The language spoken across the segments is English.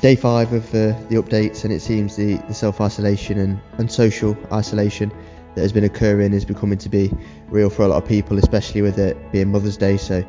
day five of uh, the updates, and it seems the, the self isolation and, and social isolation that has been occurring is becoming to be real for a lot of people, especially with it being Mother's Day. So,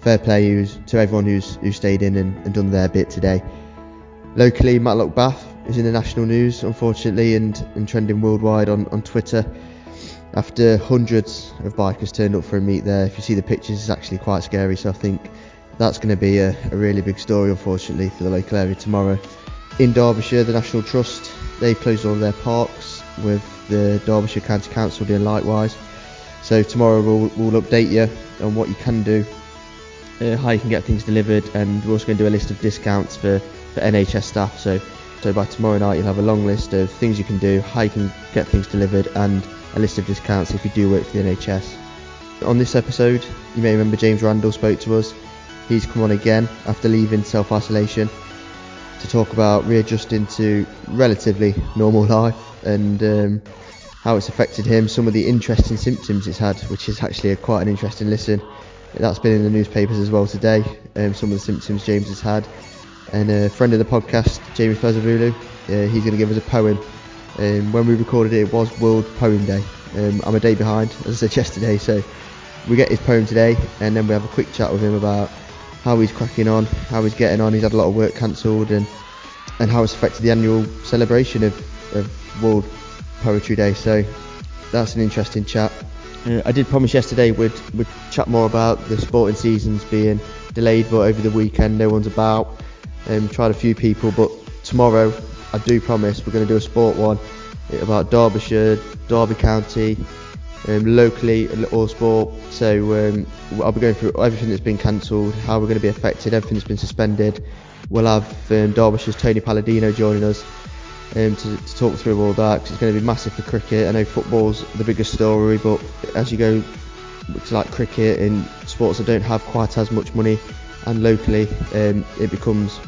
fair play to everyone who's who stayed in and, and done their bit today. Locally, Matlock Bath is in the national news, unfortunately, and, and trending worldwide on, on Twitter. After hundreds of bikers turned up for a meet there, if you see the pictures, it's actually quite scary. So I think that's going to be a, a really big story, unfortunately, for the local area tomorrow. In Derbyshire, the National Trust they've closed all of their parks, with the Derbyshire County Council doing likewise. So tomorrow we'll, we'll update you on what you can do, uh, how you can get things delivered, and we're also going to do a list of discounts for, for NHS staff. So so by tomorrow night you'll have a long list of things you can do, how you can get things delivered, and a list of discounts if you do work for the NHS. On this episode, you may remember James Randall spoke to us. He's come on again after leaving self isolation to talk about readjusting to relatively normal life and um, how it's affected him, some of the interesting symptoms it's had, which is actually a, quite an interesting listen. That's been in the newspapers as well today, um, some of the symptoms James has had. And a friend of the podcast, Jamie Thrasivoulou, uh, he's going to give us a poem um, when we recorded it, it was World Poem Day. Um, I'm a day behind, as I said yesterday, so we get his poem today, and then we have a quick chat with him about how he's cracking on, how he's getting on. He's had a lot of work cancelled, and and how it's affected the annual celebration of, of World Poetry Day. So that's an interesting chat. Uh, I did promise yesterday we'd we'd chat more about the sporting seasons being delayed, but over the weekend no one's about. Um, tried a few people, but tomorrow I do promise we're going to do a sport one about Derbyshire, Derby County, um, locally all sport. So um, I'll be going through everything that's been cancelled, how we're going to be affected, everything that's been suspended. We'll have um, Derbyshire's Tony Palladino joining us um, to, to, talk through all that because it's going to be massive for cricket. I know football's the biggest story, but as you go to like cricket and sports that don't have quite as much money and locally, um, it becomes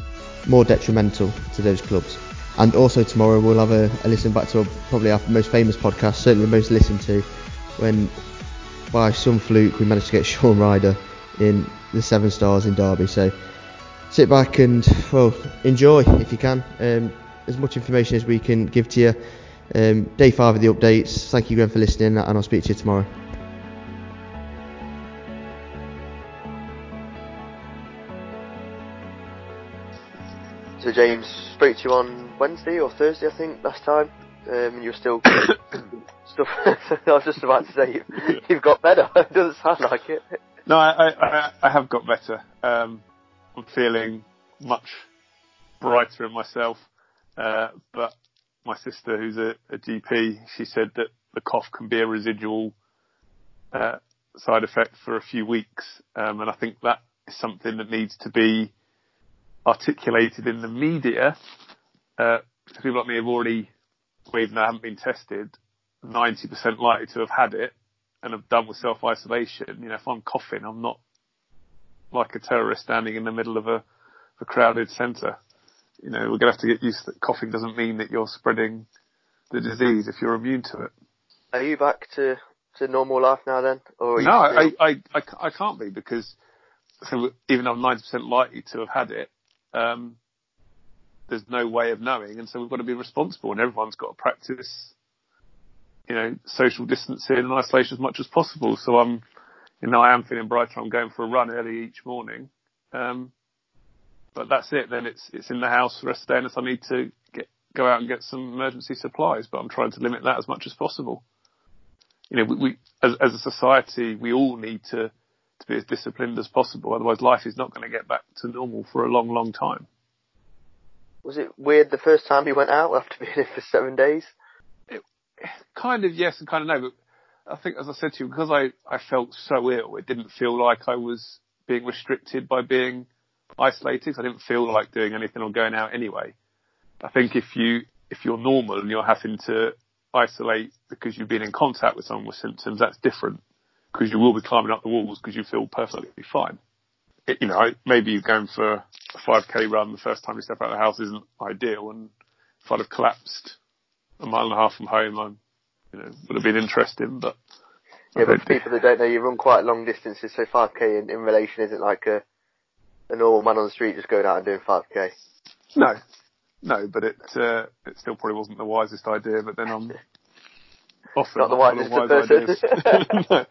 more detrimental to those clubs. And also tomorrow we'll have a, a listen back to probably our most famous podcast, certainly the most listened to, when by some fluke we managed to get Shaun Ryder in the Seven Stars in Derby. So sit back and well enjoy if you can. Um, as much information as we can give to you. Um, day five of the updates. Thank you again for listening, and I'll speak to you tomorrow. So James spoke to you on Wednesday or Thursday, I think, last time. Um, and you're still stuff. I was just about to say you, you've got better. it doesn't sound like it. No, I, I, I have got better. Um, I'm feeling much brighter in myself. Uh, but my sister, who's a, a, GP, she said that the cough can be a residual uh, side effect for a few weeks, um, and I think that is something that needs to be articulated in the media uh, people like me have already, even though I haven't been tested, 90% likely to have had it and have done with self isolation. You know, if I'm coughing, I'm not like a terrorist standing in the middle of a, a crowded centre. You know, we're going to have to get used to that coughing doesn't mean that you're spreading the disease if you're immune to it. Are you back to, to normal life now then? Or no, I, I, I, I, can't be because so even though I'm 90% likely to have had it, um, there's no way of knowing, and so we've got to be responsible, and everyone's got to practice, you know, social distancing and isolation as much as possible. So I'm, you know, I am feeling brighter. I'm going for a run early each morning, um, but that's it. Then it's it's in the house for the rest of the day, unless I need to get go out and get some emergency supplies. But I'm trying to limit that as much as possible. You know, we, we as, as a society, we all need to to be as disciplined as possible. Otherwise, life is not going to get back to normal for a long, long time. Was it weird the first time you went out after being in for seven days? It, kind of yes and kind of no, but I think as I said to you, because I, I felt so ill, it didn't feel like I was being restricted by being isolated. I didn't feel like doing anything or going out anyway. I think if you if you're normal and you're having to isolate because you've been in contact with someone with symptoms, that's different because you will be climbing up the walls because you feel perfectly fine you know, maybe you're going for a 5k run the first time you step out of the house isn't ideal. And if I'd have collapsed a mile and a half from home, I'm, you know, would have been interesting, but. Yeah, but for people that don't know, you run quite long distances, so 5k in, in relation isn't like a, a normal man on the street just going out and doing 5k. No, no, but it uh, it still probably wasn't the wisest idea. But then I'm often Not the wisest wise person. ideas.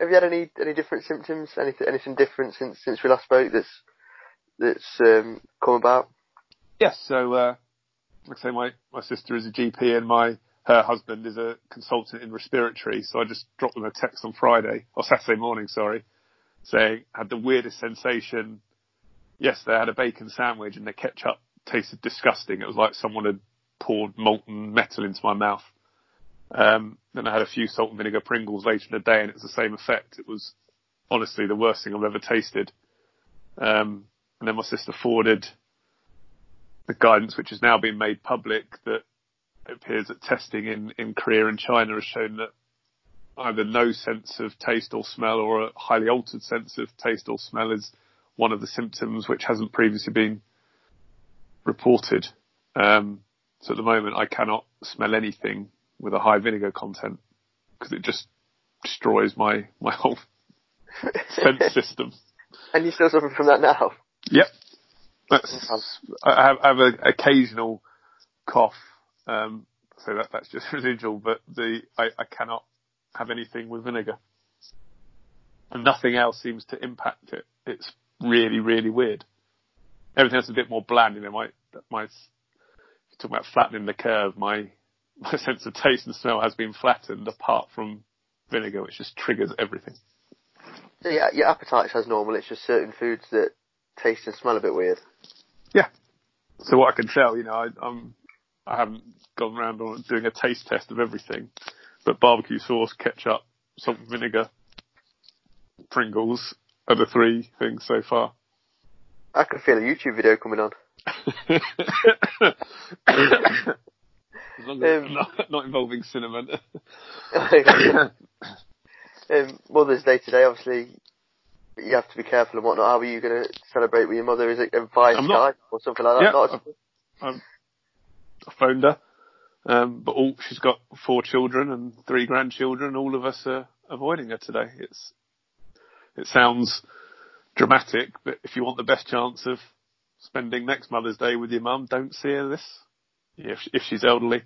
Have you had any any different symptoms? Anything anything different since since we last spoke? That's that's um, come about. yes, so uh, like I say, my my sister is a GP and my her husband is a consultant in respiratory. So I just dropped them a text on Friday or Saturday morning, sorry, saying had the weirdest sensation. Yes, they had a bacon sandwich and the ketchup tasted disgusting. It was like someone had poured molten metal into my mouth. Um, then I had a few salt and vinegar Pringles later in the day, and it was the same effect. It was honestly the worst thing I've ever tasted. Um, and then my sister forwarded the guidance, which has now been made public, that it appears that testing in, in Korea and China has shown that either no sense of taste or smell or a highly altered sense of taste or smell is one of the symptoms which hasn't previously been reported. Um, so at the moment I cannot smell anything with a high vinegar content because it just destroys my, my whole sense system. And you're still suffering from that now. Yep. That's, I have, I have an occasional cough. Um, so that, that's just residual, but the, I, I cannot have anything with vinegar. And nothing else seems to impact it. It's really, really weird. Everything else is a bit more bland, you know, my, my, talking about flattening the curve, my, my sense of taste and smell has been flattened apart from vinegar, which just triggers everything. Yeah, your appetite as normal. It's just certain foods that taste and smell a bit weird. Yeah. So what I can tell, you know, I, I'm, I haven't gone around on doing a taste test of everything, but barbecue sauce, ketchup, salt and vinegar, Pringles are the three things so far. I can feel a YouTube video coming on. as long as Um, not, not involving cinnamon. um, Mother's Day today, obviously, you have to be careful and whatnot. How are you going to celebrate with your mother? Is it via Skype or something like that? Yeah, Not I've- I phoned her, um, but all she's got four children and three grandchildren. All of us are avoiding her today. It's it sounds dramatic, but if you want the best chance of spending next Mother's Day with your mum, don't see her this. If if she's elderly,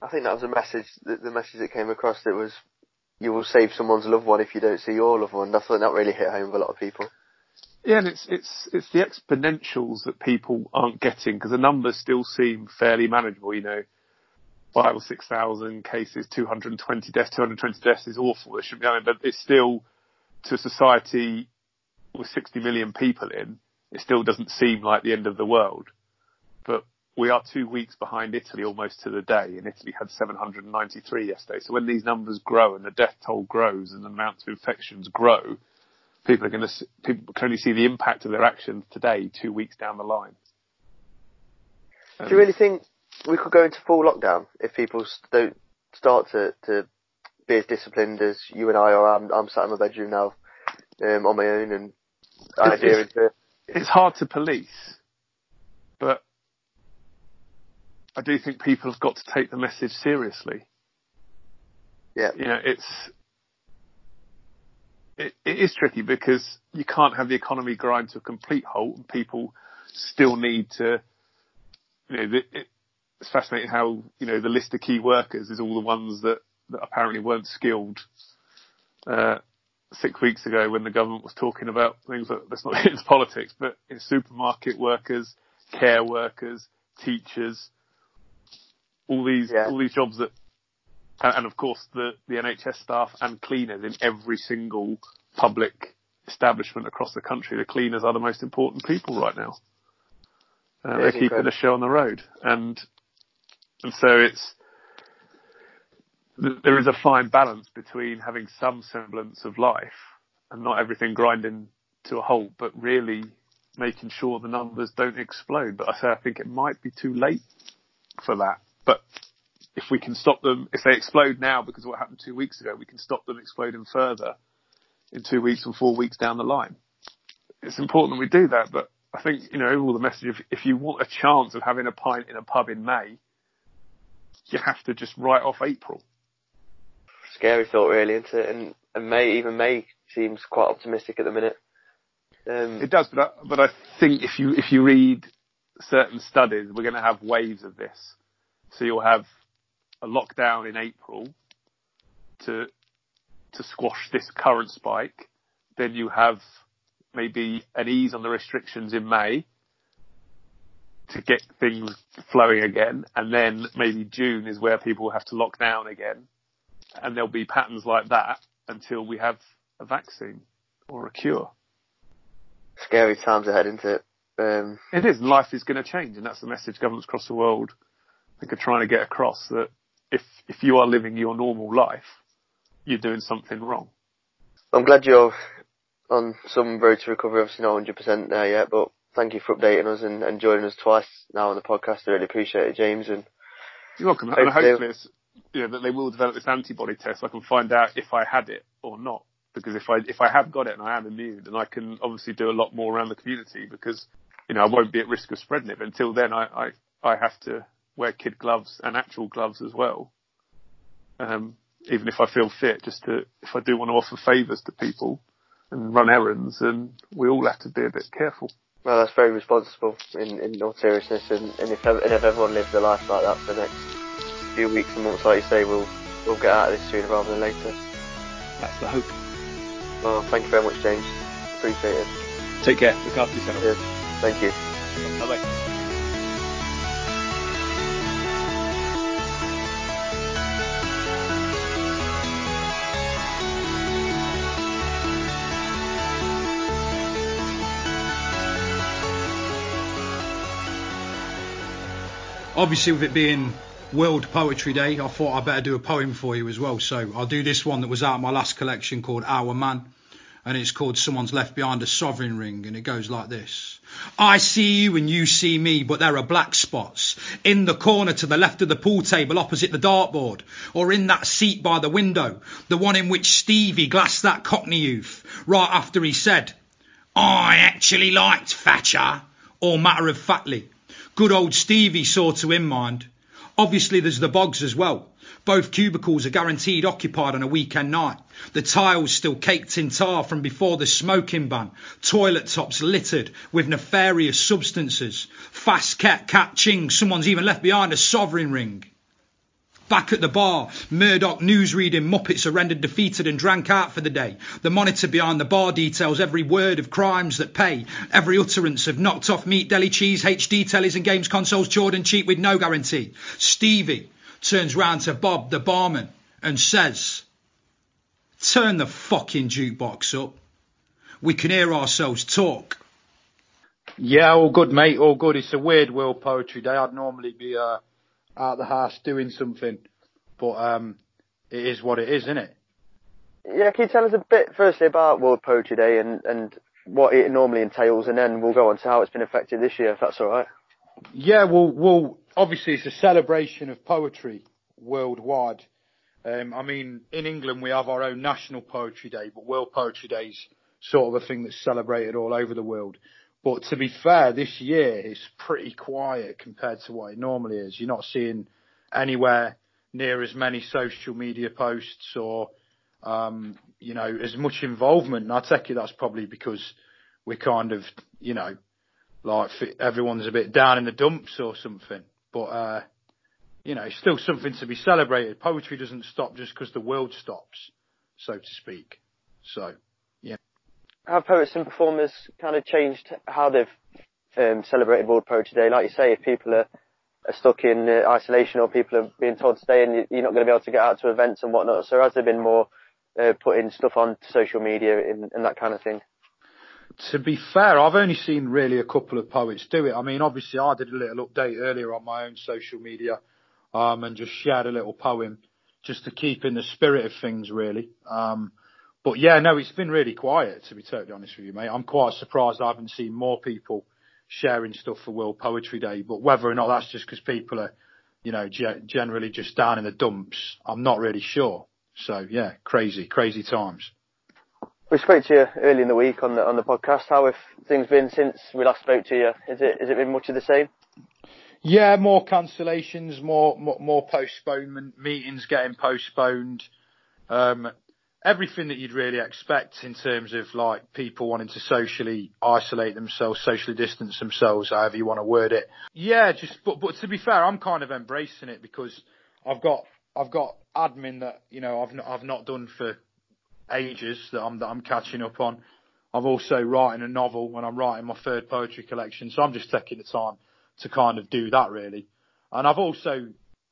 I think that was a message, the, the message that came across that was, you will save someone's loved one if you don't see your loved one. I thought that really hit home with a lot of people. Yeah, and it's it's it's the exponentials that people aren't getting because the numbers still seem fairly manageable. You know, five or six thousand cases, two hundred and twenty deaths, two hundred and twenty deaths is awful. It shouldn't be but it's still to a society with sixty million people in, it still doesn't seem like the end of the world. But we are two weeks behind Italy almost to the day, and Italy had 793 yesterday. So when these numbers grow and the death toll grows and the amount of infections grow, people are going to people can only see the impact of their actions today, two weeks down the line. Do you really think we could go into full lockdown if people don't start to, to be as disciplined as you and I are? I'm, I'm sat in my bedroom now, um, on my own and idea it's- into it's hard to police, but I do think people have got to take the message seriously. Yeah. You know, it's it, it is tricky because you can't have the economy grind to a complete halt, and people still need to. You know, the, it, it's fascinating how you know the list of key workers is all the ones that that apparently weren't skilled. Uh, six weeks ago when the government was talking about things that let's not into politics, but in supermarket workers, care workers, teachers, all these Yeah. all these jobs that, and, and of course the the NHS staff and cleaners in every single public establishment across the country. The cleaners are the most important people right now. Uh, they're keeping incredible. the show on the road, and and so it's th- there is a fine balance between having some semblance of life and not everything grinding to a halt, but really making sure the numbers don't explode. But I say I think it might be too late for that. But if we can stop them, if they explode now because of what happened two weeks ago, we can stop them exploding further in two weeks and four weeks down the line. It's important that we do that, but I think, you know, overall the message, if, if you want a chance of having a pint in a pub in May, you have to just write off April. scary thought really, isn't it? And, and May, even May seems quite optimistic at the minute. Um, It does, but I, but I think if you if you read certain studies, we're going to have waves of this. So you'll have a lockdown in April to to squash this current spike. Then you have maybe an ease on the restrictions in May to get things flowing again, and then maybe June is where people have to lock down again, and there'll be patterns like that until we have a vaccine or a cure. Scary times ahead, isn't it? Um, it is. Life is going to change, and that's the message governments across the world think are trying to get across that if if you are living your normal life, you're doing something wrong. I'm glad you're on some road to recovery. Obviously not 100% there yet, but thank you for updating us and, and joining us twice now on the podcast. I really appreciate it, James. And you're welcome. Hopefully, and hopefully, you know, that they will develop this antibody test. So I can find out if I had it or not. Because if I if I have got it and I am immune, then I can obviously do a lot more around the community because you know I won't be at risk of spreading it. But until then, I I, I have to wear kid gloves and actual gloves as well. Um, even if I feel fit, just to, if I do want to offer favours to people and run errands, and we all have to be a bit careful. Well, that's very responsible in, in all seriousness, and, and if, and if everyone lives their life like that for the next few weeks and months, like you say, we'll, we'll get out of this sooner rather than later. That's the hope. Well, thank you very much, James. Appreciate it. Take care. Look after yourself. Cheers. Thank you. Bye bye. Obviously with it being World Poetry Day, I thought I'd better do a poem for you as well. So I'll do this one that was out of my last collection called Our Man. And it's called Someone's Left Behind a Sovereign Ring. And it goes like this. I see you and you see me, but there are black spots in the corner to the left of the pool table opposite the dartboard, or in that seat by the window, the one in which Stevie glassed that Cockney youth right after he said, I actually liked Thatcher, or matter of factly, Good old Stevie saw to him mind. Obviously, there's the bogs as well. Both cubicles are guaranteed occupied on a weekend night. The tiles still caked in tar from before the smoking ban. Toilet tops littered with nefarious substances. Fast cat catching. Someone's even left behind a sovereign ring. Back at the bar, Murdoch news reading Muppets are rendered defeated and drank out for the day. The monitor behind the bar details every word of crimes that pay, every utterance of knocked off meat, deli cheese, HD tellies and games consoles, Jordan cheap with no guarantee. Stevie turns round to Bob, the barman, and says, Turn the fucking jukebox up. We can hear ourselves talk. Yeah, all good, mate. All good. It's a weird World Poetry Day. I'd normally be uh, out the house doing something. But um, it is what it is, isn't it? Yeah, can you tell us a bit firstly about World Poetry Day and, and what it normally entails, and then we'll go on to how it's been affected this year, if that's all right. Yeah, well, well, obviously it's a celebration of poetry worldwide. Um, I mean, in England we have our own National Poetry Day, but World Poetry Day is sort of a thing that's celebrated all over the world. But to be fair, this year it's pretty quiet compared to what it normally is. You're not seeing anywhere near as many social media posts or, um, you know, as much involvement. And I take it that's probably because we're kind of, you know, like everyone's a bit down in the dumps or something. But, uh, you know, it's still something to be celebrated. Poetry doesn't stop just because the world stops, so to speak. So have poets and performers kind of changed how they've um, celebrated World Poetry Day? Like you say, if people are, are stuck in uh, isolation or people are being told to stay and you're not going to be able to get out to events and whatnot, so has there been more uh, putting stuff on social media and, and that kind of thing? To be fair, I've only seen really a couple of poets do it. I mean, obviously, I did a little update earlier on my own social media um, and just shared a little poem just to keep in the spirit of things, really. Um, but yeah, no, it's been really quiet to be totally honest with you, mate. I'm quite surprised I haven't seen more people sharing stuff for World Poetry Day. But whether or not that's just because people are, you know, ge- generally just down in the dumps, I'm not really sure. So yeah, crazy, crazy times. We spoke to you early in the week on the on the podcast. How have things been since we last spoke to you? Is it has it been much of the same? Yeah, more cancellations, more more, more postponement, meetings getting postponed. Um, everything that you'd really expect in terms of like people wanting to socially isolate themselves, socially distance themselves, however you want to word it. Yeah, just but but to be fair, I'm kind of embracing it because I've got I've got admin that you know I've not, I've not done for ages that I'm that I'm catching up on. I'm also writing a novel and I'm writing my third poetry collection, so I'm just taking the time to kind of do that really. And I've also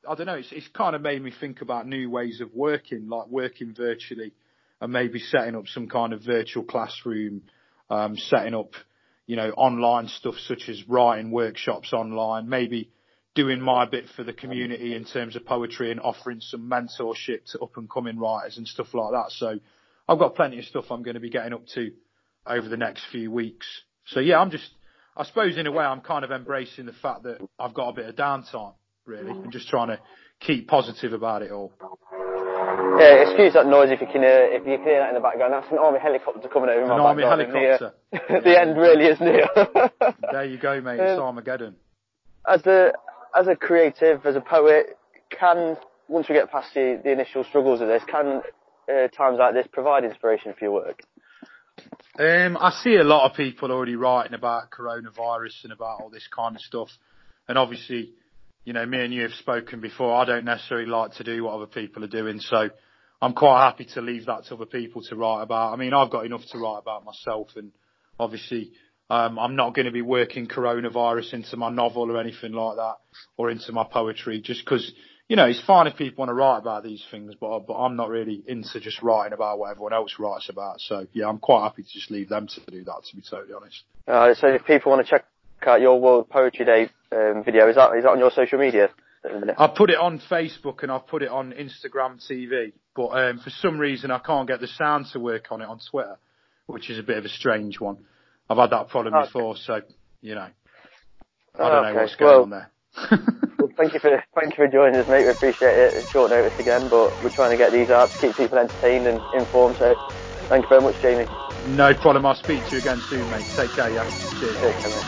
I don't know, it's, it's kind of made me think about new ways of working, like working virtually and maybe setting up some kind of virtual classroom, um, setting up, you know, online stuff such as writing workshops online, maybe doing my bit for the community in terms of poetry and offering some mentorship to up and coming writers and stuff like that. So I've got plenty of stuff I'm going to be getting up to over the next few weeks. So yeah, I'm just, I suppose in a way I'm kind of embracing the fact that I've got a bit of downtime really and just trying to keep positive about it all. Yeah, excuse that noise if you can hear, if you can hear that in the background. That's an army helicopter coming over An my army background. helicopter. The, the end really is near. There you go, mate. It's Um, Armageddon. as a as a creative, as a poet, can once we get past the, the initial struggles of this, can uh, times like this provide inspiration for your work? Um, I see a lot of people already writing about coronavirus and about all this kind of stuff. And obviously, you know, me and you have spoken before. I don't necessarily like to do what other people are doing. So I'm quite happy to leave that to other people to write about. I mean, I've got enough to write about myself and obviously, um, I'm not going to be working coronavirus into my novel or anything like that or into my poetry just because, you know, it's fine if people want to write about these things, but, but I'm not really into just writing about what everyone else writes about. So yeah, I'm quite happy to just leave them to do that, to be totally honest. Uh, so if people want to check your World Poetry Day um, video, is that is that on your social media? I put it on Facebook and I've put it on Instagram TV, but um, for some reason I can't get the sound to work on it on Twitter, which is a bit of a strange one. I've had that problem Okay. before, so you know, I don't know okay. what's going Well- on there. Well, thank you for thank you for joining us, mate. We appreciate it. It's short notice again, but we're trying to get these out to keep people entertained and informed. So, thank you very much, Jamie. no problem. I'll speak to you again soon, mate. Take care, yeah. Cheers. Take care.